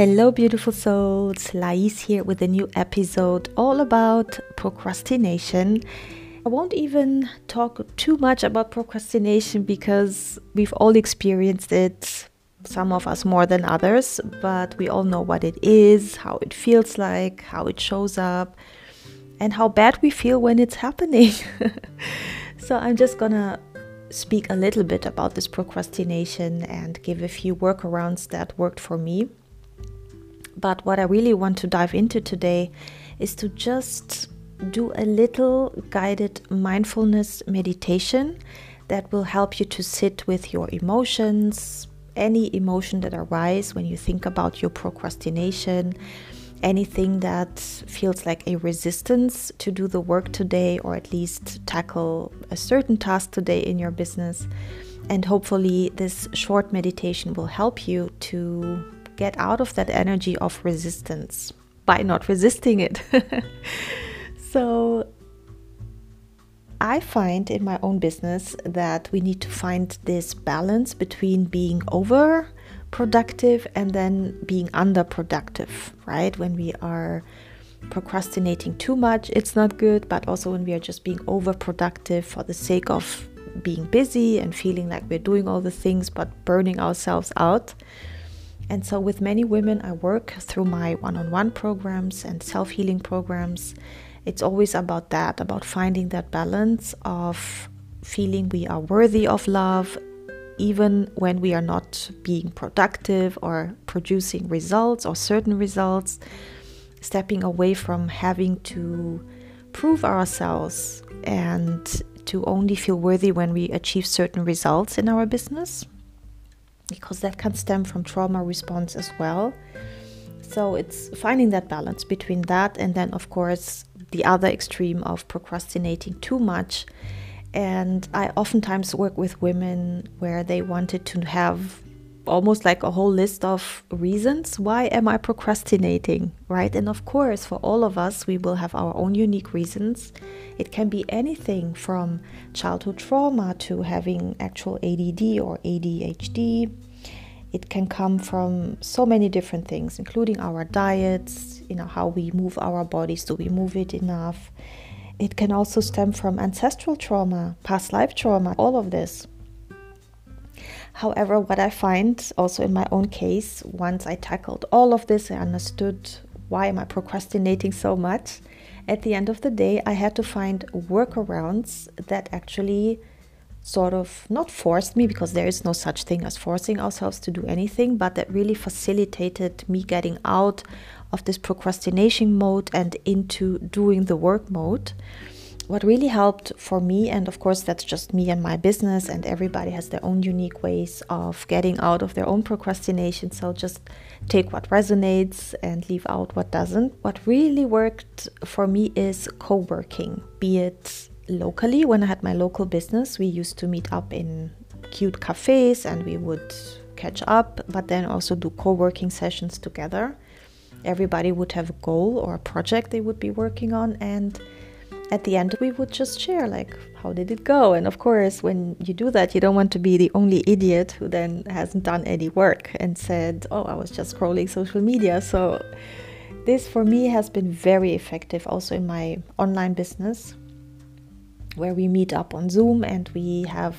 Hello, beautiful souls. Lais here with a new episode all about procrastination. I won't even talk too much about procrastination because we've all experienced it, some of us more than others, but we all know what it is, how it feels like, how it shows up, and how bad we feel when it's happening. so, I'm just gonna speak a little bit about this procrastination and give a few workarounds that worked for me. But what I really want to dive into today is to just do a little guided mindfulness meditation that will help you to sit with your emotions, any emotion that arise when you think about your procrastination, anything that feels like a resistance to do the work today or at least tackle a certain task today in your business. And hopefully, this short meditation will help you to get out of that energy of resistance by not resisting it. so, I find in my own business that we need to find this balance between being over productive and then being underproductive, right? When we are procrastinating too much, it's not good, but also when we are just being overproductive for the sake of being busy and feeling like we're doing all the things but burning ourselves out. And so, with many women I work through my one on one programs and self healing programs, it's always about that, about finding that balance of feeling we are worthy of love, even when we are not being productive or producing results or certain results, stepping away from having to prove ourselves and to only feel worthy when we achieve certain results in our business because that can stem from trauma response as well. So it's finding that balance between that and then, of course, the other extreme of procrastinating too much. And I oftentimes work with women where they wanted to have almost like a whole list of reasons why am I procrastinating, right? And of course, for all of us, we will have our own unique reasons. It can be anything from childhood trauma to having actual ADD or ADHD. It can come from so many different things, including our diets, you know, how we move our bodies, do we move it enough? It can also stem from ancestral trauma, past life trauma, all of this. However, what I find also in my own case, once I tackled all of this, I understood why am I procrastinating so much. At the end of the day, I had to find workarounds that actually sort of not forced me because there is no such thing as forcing ourselves to do anything, but that really facilitated me getting out of this procrastination mode and into doing the work mode what really helped for me, and of course, that's just me and my business, and everybody has their own unique ways of getting out of their own procrastination. So just take what resonates and leave out what doesn't. What really worked for me is co working, be it locally. When I had my local business, we used to meet up in cute cafes and we would catch up, but then also do co working sessions together. Everybody would have a goal or a project they would be working on, and at the end we would just share like how did it go? And of course when you do that you don't want to be the only idiot who then hasn't done any work and said oh i was just scrolling social media. So this for me has been very effective also in my online business where we meet up on zoom and we have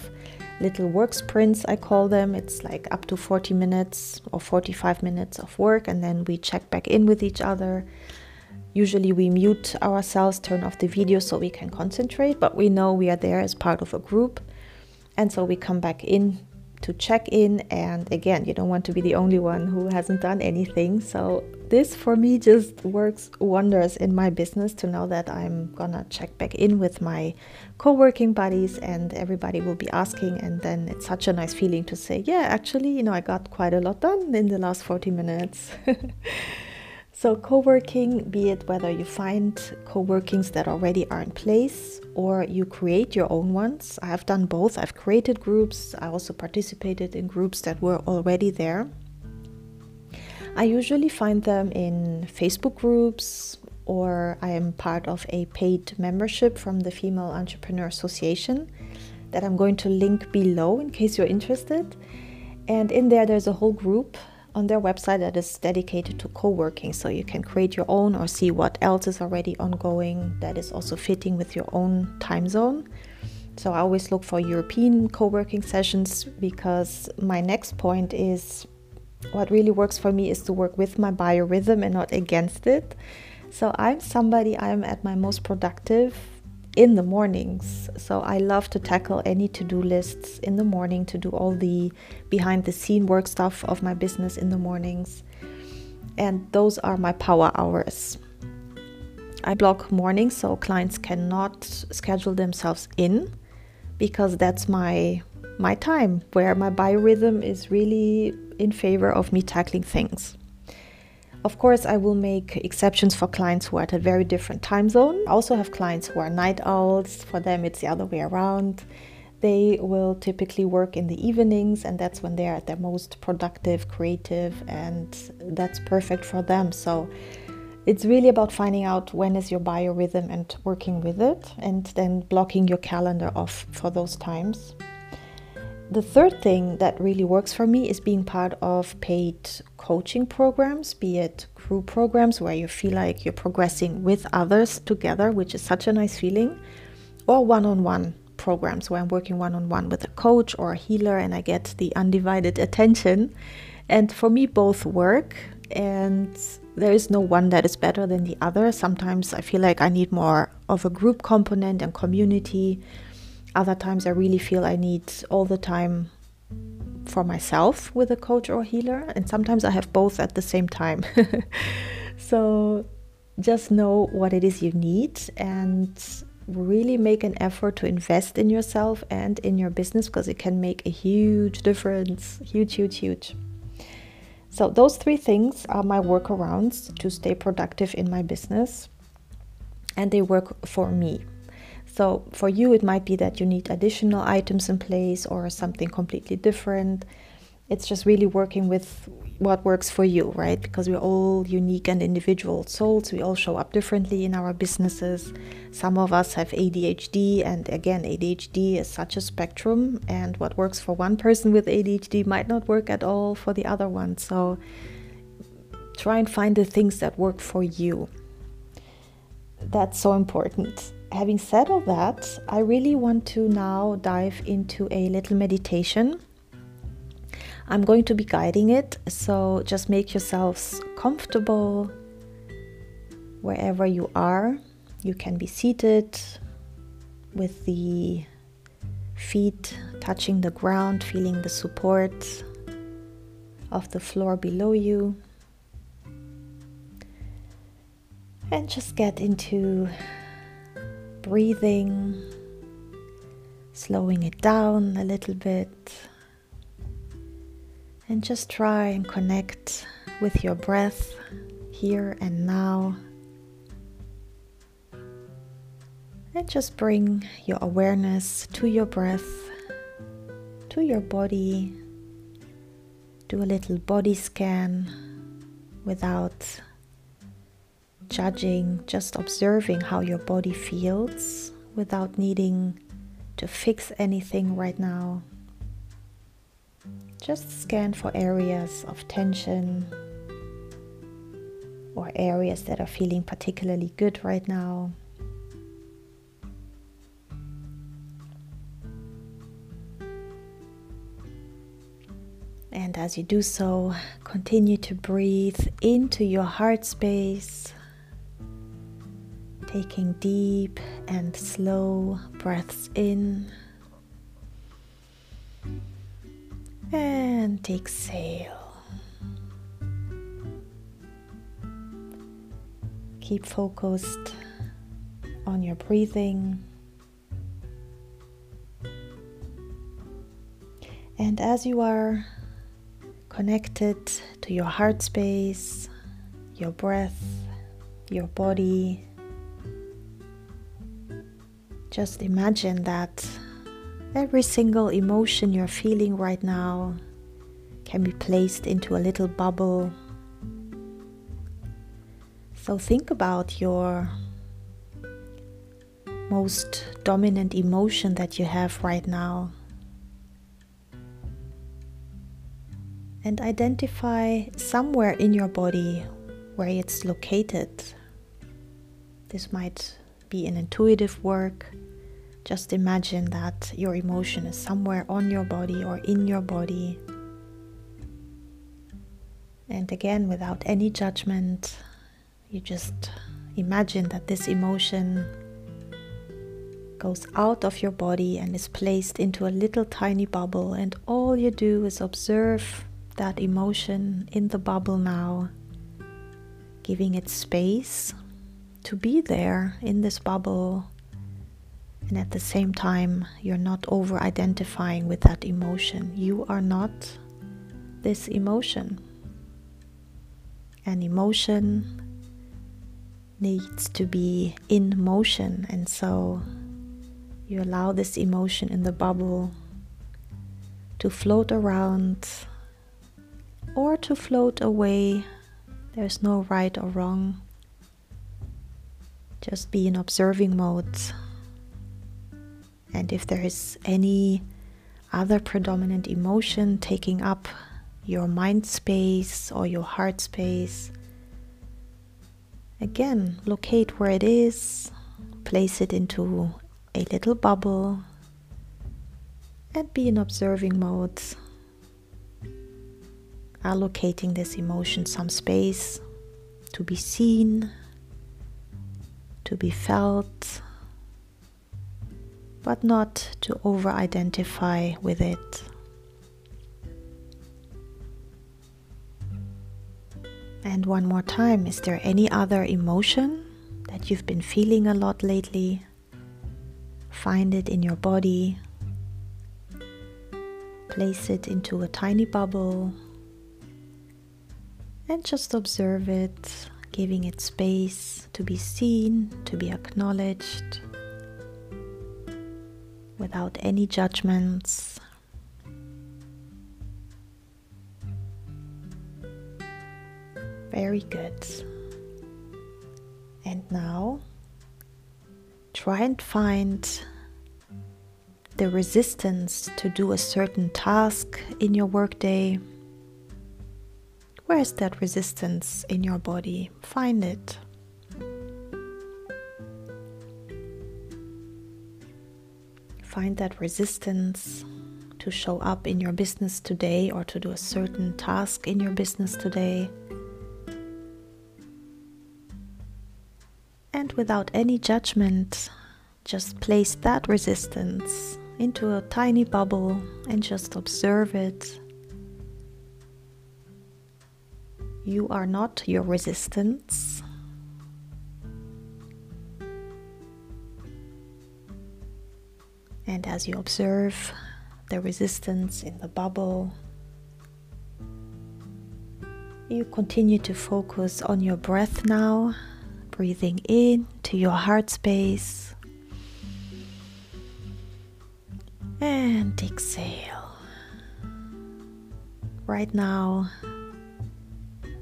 little work sprints i call them. It's like up to 40 minutes or 45 minutes of work and then we check back in with each other Usually we mute ourselves, turn off the video so we can concentrate, but we know we are there as part of a group. And so we come back in to check in. And again, you don't want to be the only one who hasn't done anything. So this for me just works wonders in my business to know that I'm gonna check back in with my co working buddies and everybody will be asking. And then it's such a nice feeling to say, yeah, actually, you know, I got quite a lot done in the last 40 minutes. So, co working, be it whether you find co workings that already are in place or you create your own ones. I have done both. I've created groups, I also participated in groups that were already there. I usually find them in Facebook groups or I am part of a paid membership from the Female Entrepreneur Association that I'm going to link below in case you're interested. And in there, there's a whole group on their website that is dedicated to co working. So you can create your own or see what else is already ongoing that is also fitting with your own time zone. So I always look for European co working sessions because my next point is what really works for me is to work with my biorhythm and not against it. So I'm somebody I'm at my most productive in the mornings. So I love to tackle any to do lists in the morning, to do all the behind the scene work stuff of my business in the mornings. And those are my power hours. I block mornings so clients cannot schedule themselves in because that's my my time where my biorhythm is really in favor of me tackling things. Of course, I will make exceptions for clients who are at a very different time zone. I also have clients who are night owls. For them, it's the other way around. They will typically work in the evenings, and that's when they're at their most productive, creative, and that's perfect for them. So it's really about finding out when is your biorhythm and working with it, and then blocking your calendar off for those times the third thing that really works for me is being part of paid coaching programs, be it group programs where you feel like you're progressing with others together, which is such a nice feeling, or one on one programs where I'm working one on one with a coach or a healer and I get the undivided attention. And for me, both work, and there is no one that is better than the other. Sometimes I feel like I need more of a group component and community other times, I really feel I need all the time for myself with a coach or healer, and sometimes I have both at the same time. so just know what it is you need and really make an effort to invest in yourself and in your business because it can make a huge difference. Huge, huge, huge. So, those three things are my workarounds to stay productive in my business, and they work for me. So for you, it might be that you need additional items in place or something completely different. It's just really working with what works for you, right? Because we're all unique and individual souls. We all show up differently in our businesses. Some of us have ADHD, and again, ADHD is such a spectrum, and what works for one person with ADHD might not work at all for the other one. So try and find the things that work for you. That's so important having said all that, I really want to now dive into a little meditation. I'm going to be guiding it, so just make yourselves comfortable wherever you are. You can be seated with the feet touching the ground, feeling the support of the floor below you. And just get into breathing, slowing it down a little bit, and just try and connect with your breath here and now. And just bring your awareness to your breath, to your body. Do a little body scan without judging, just observing how your body feels without needing to fix anything right now. Just scan for areas of tension or areas that are feeling particularly good right now. And as you do so, continue to breathe into your heart space taking deep and slow breaths in and exhale. Keep focused on your breathing. And as you are connected to your heart space, your breath, your body, just imagine that every single emotion you're feeling right now can be placed into a little bubble. So think about your most dominant emotion that you have right now. and identify somewhere in your body where it's located. This might be an intuitive work. Just imagine that your emotion is somewhere on your body or in your body. And again, without any judgment, you just imagine that this emotion goes out of your body and is placed into a little tiny bubble, and all you do is observe that emotion in the bubble now, giving it space to be there in this bubble. And at the same time, you're not over identifying with that emotion. You are not this emotion. An emotion needs to be in motion, and so you allow this emotion in the bubble to float around or to float away. There's no right or wrong. Just be in observing mode. And if there is any other predominant emotion taking up your mind space or your heart space, again, locate where it is, place it into a little bubble, and be in observing mode. Allocating this emotion some space to be seen, to be felt, but not to over identify with it. And one more time, is there any other emotion that you've been feeling a lot lately? Find it in your body. Place it into a tiny bubble and just observe it, giving it space to be seen, to be acknowledged, without any judgments. Very good. And now try and find the resistance to do a certain task in your workday where is that resistance in your body? Find it. Find that resistance to show up in your business today or to do a certain task in your business today. And without any judgment, just place that resistance into a tiny bubble and just observe it You are not your resistance. And as you observe the resistance in the bubble, you continue to focus on your breath now, breathing in to your heart space and exhale. Right now,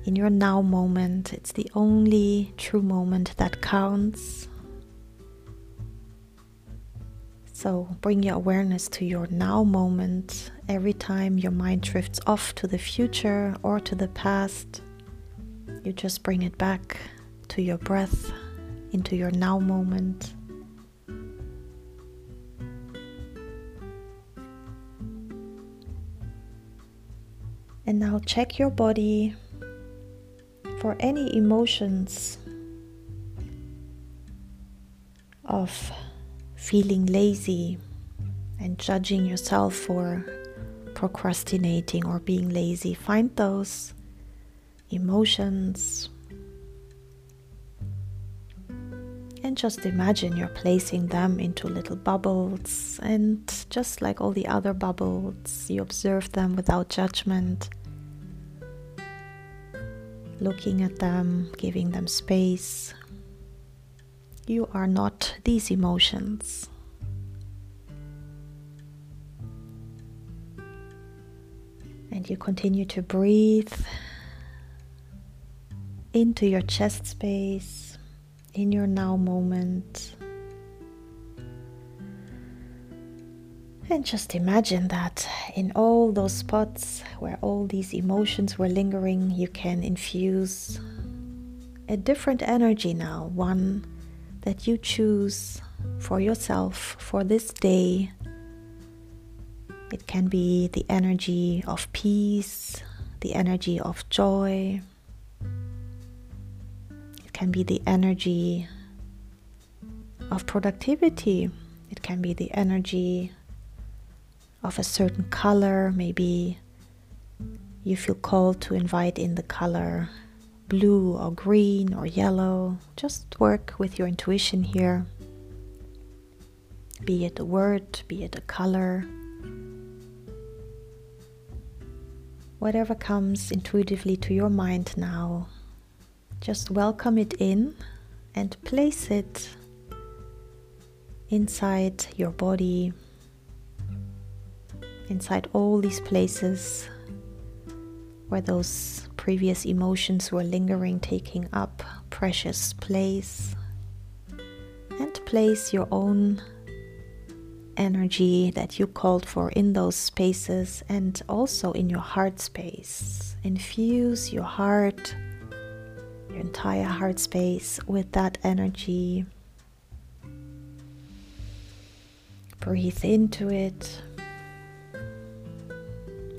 in your now moment. It's the only true moment that counts. So bring your awareness to your now moment every time your mind drifts off to the future or to the past. You just bring it back to your breath, into your now moment. And now check your body for any emotions of feeling lazy and judging yourself for procrastinating or being lazy, find those emotions and just imagine you're placing them into little bubbles. And just like all the other bubbles, you observe them without judgment looking at them, giving them space. You are not these emotions. And you continue to breathe into your chest space, in your now moment. And just imagine that in all those spots where all these emotions were lingering, you can infuse a different energy now, one that you choose for yourself for this day. It can be the energy of peace, the energy of joy. It can be the energy of productivity. It can be the energy of a certain color. Maybe you feel called to invite in the color blue or green or yellow. Just work with your intuition here. Be it a word, be it a color. Whatever comes intuitively to your mind now, just welcome it in and place it inside your body, inside all these places where those previous emotions were lingering, taking up precious place, and place your own energy that you called for in those spaces and also in your heart space. Infuse your heart, your entire heart space with that energy. Breathe into it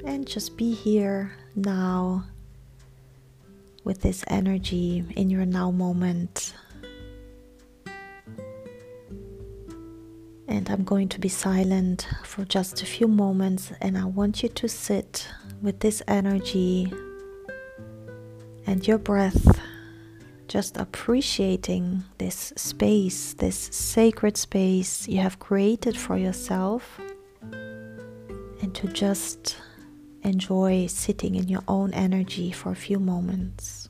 and just be here now with this energy in your now moment. And I'm going to be silent for just a few moments, and I want you to sit with this energy and your breath, just appreciating this space, this sacred space you have created for yourself, and to just enjoy sitting in your own energy for a few moments.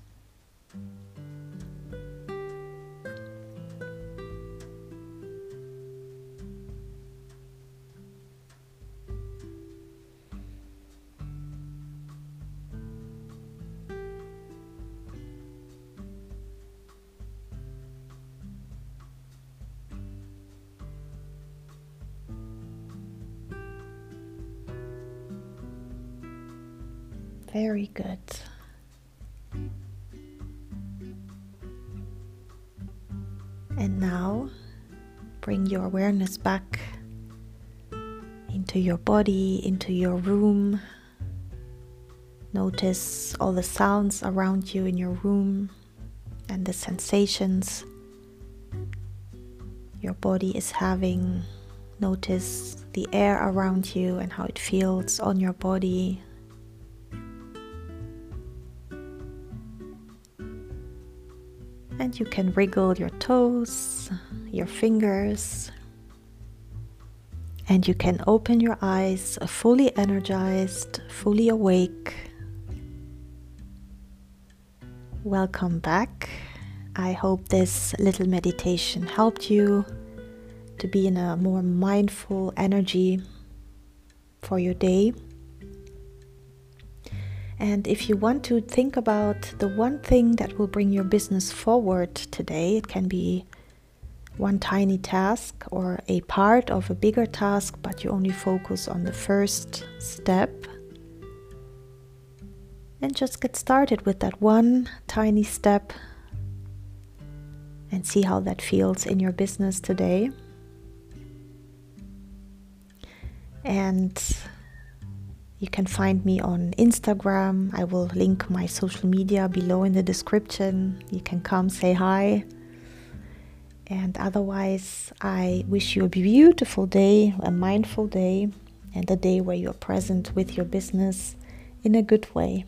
Very good. And now bring your awareness back into your body, into your room. Notice all the sounds around you in your room and the sensations your body is having. Notice the air around you and how it feels on your body, and you can wriggle your toes, your fingers, and you can open your eyes fully energized, fully awake. Welcome back. I hope this little meditation helped you to be in a more mindful energy for your day. And if you want to think about the one thing that will bring your business forward today, it can be one tiny task or a part of a bigger task, but you only focus on the first step. And just get started with that one tiny step and see how that feels in your business today. And you can find me on Instagram. I will link my social media below in the description. You can come say hi. And otherwise, I wish you a beautiful day, a mindful day, and a day where you're present with your business in a good way.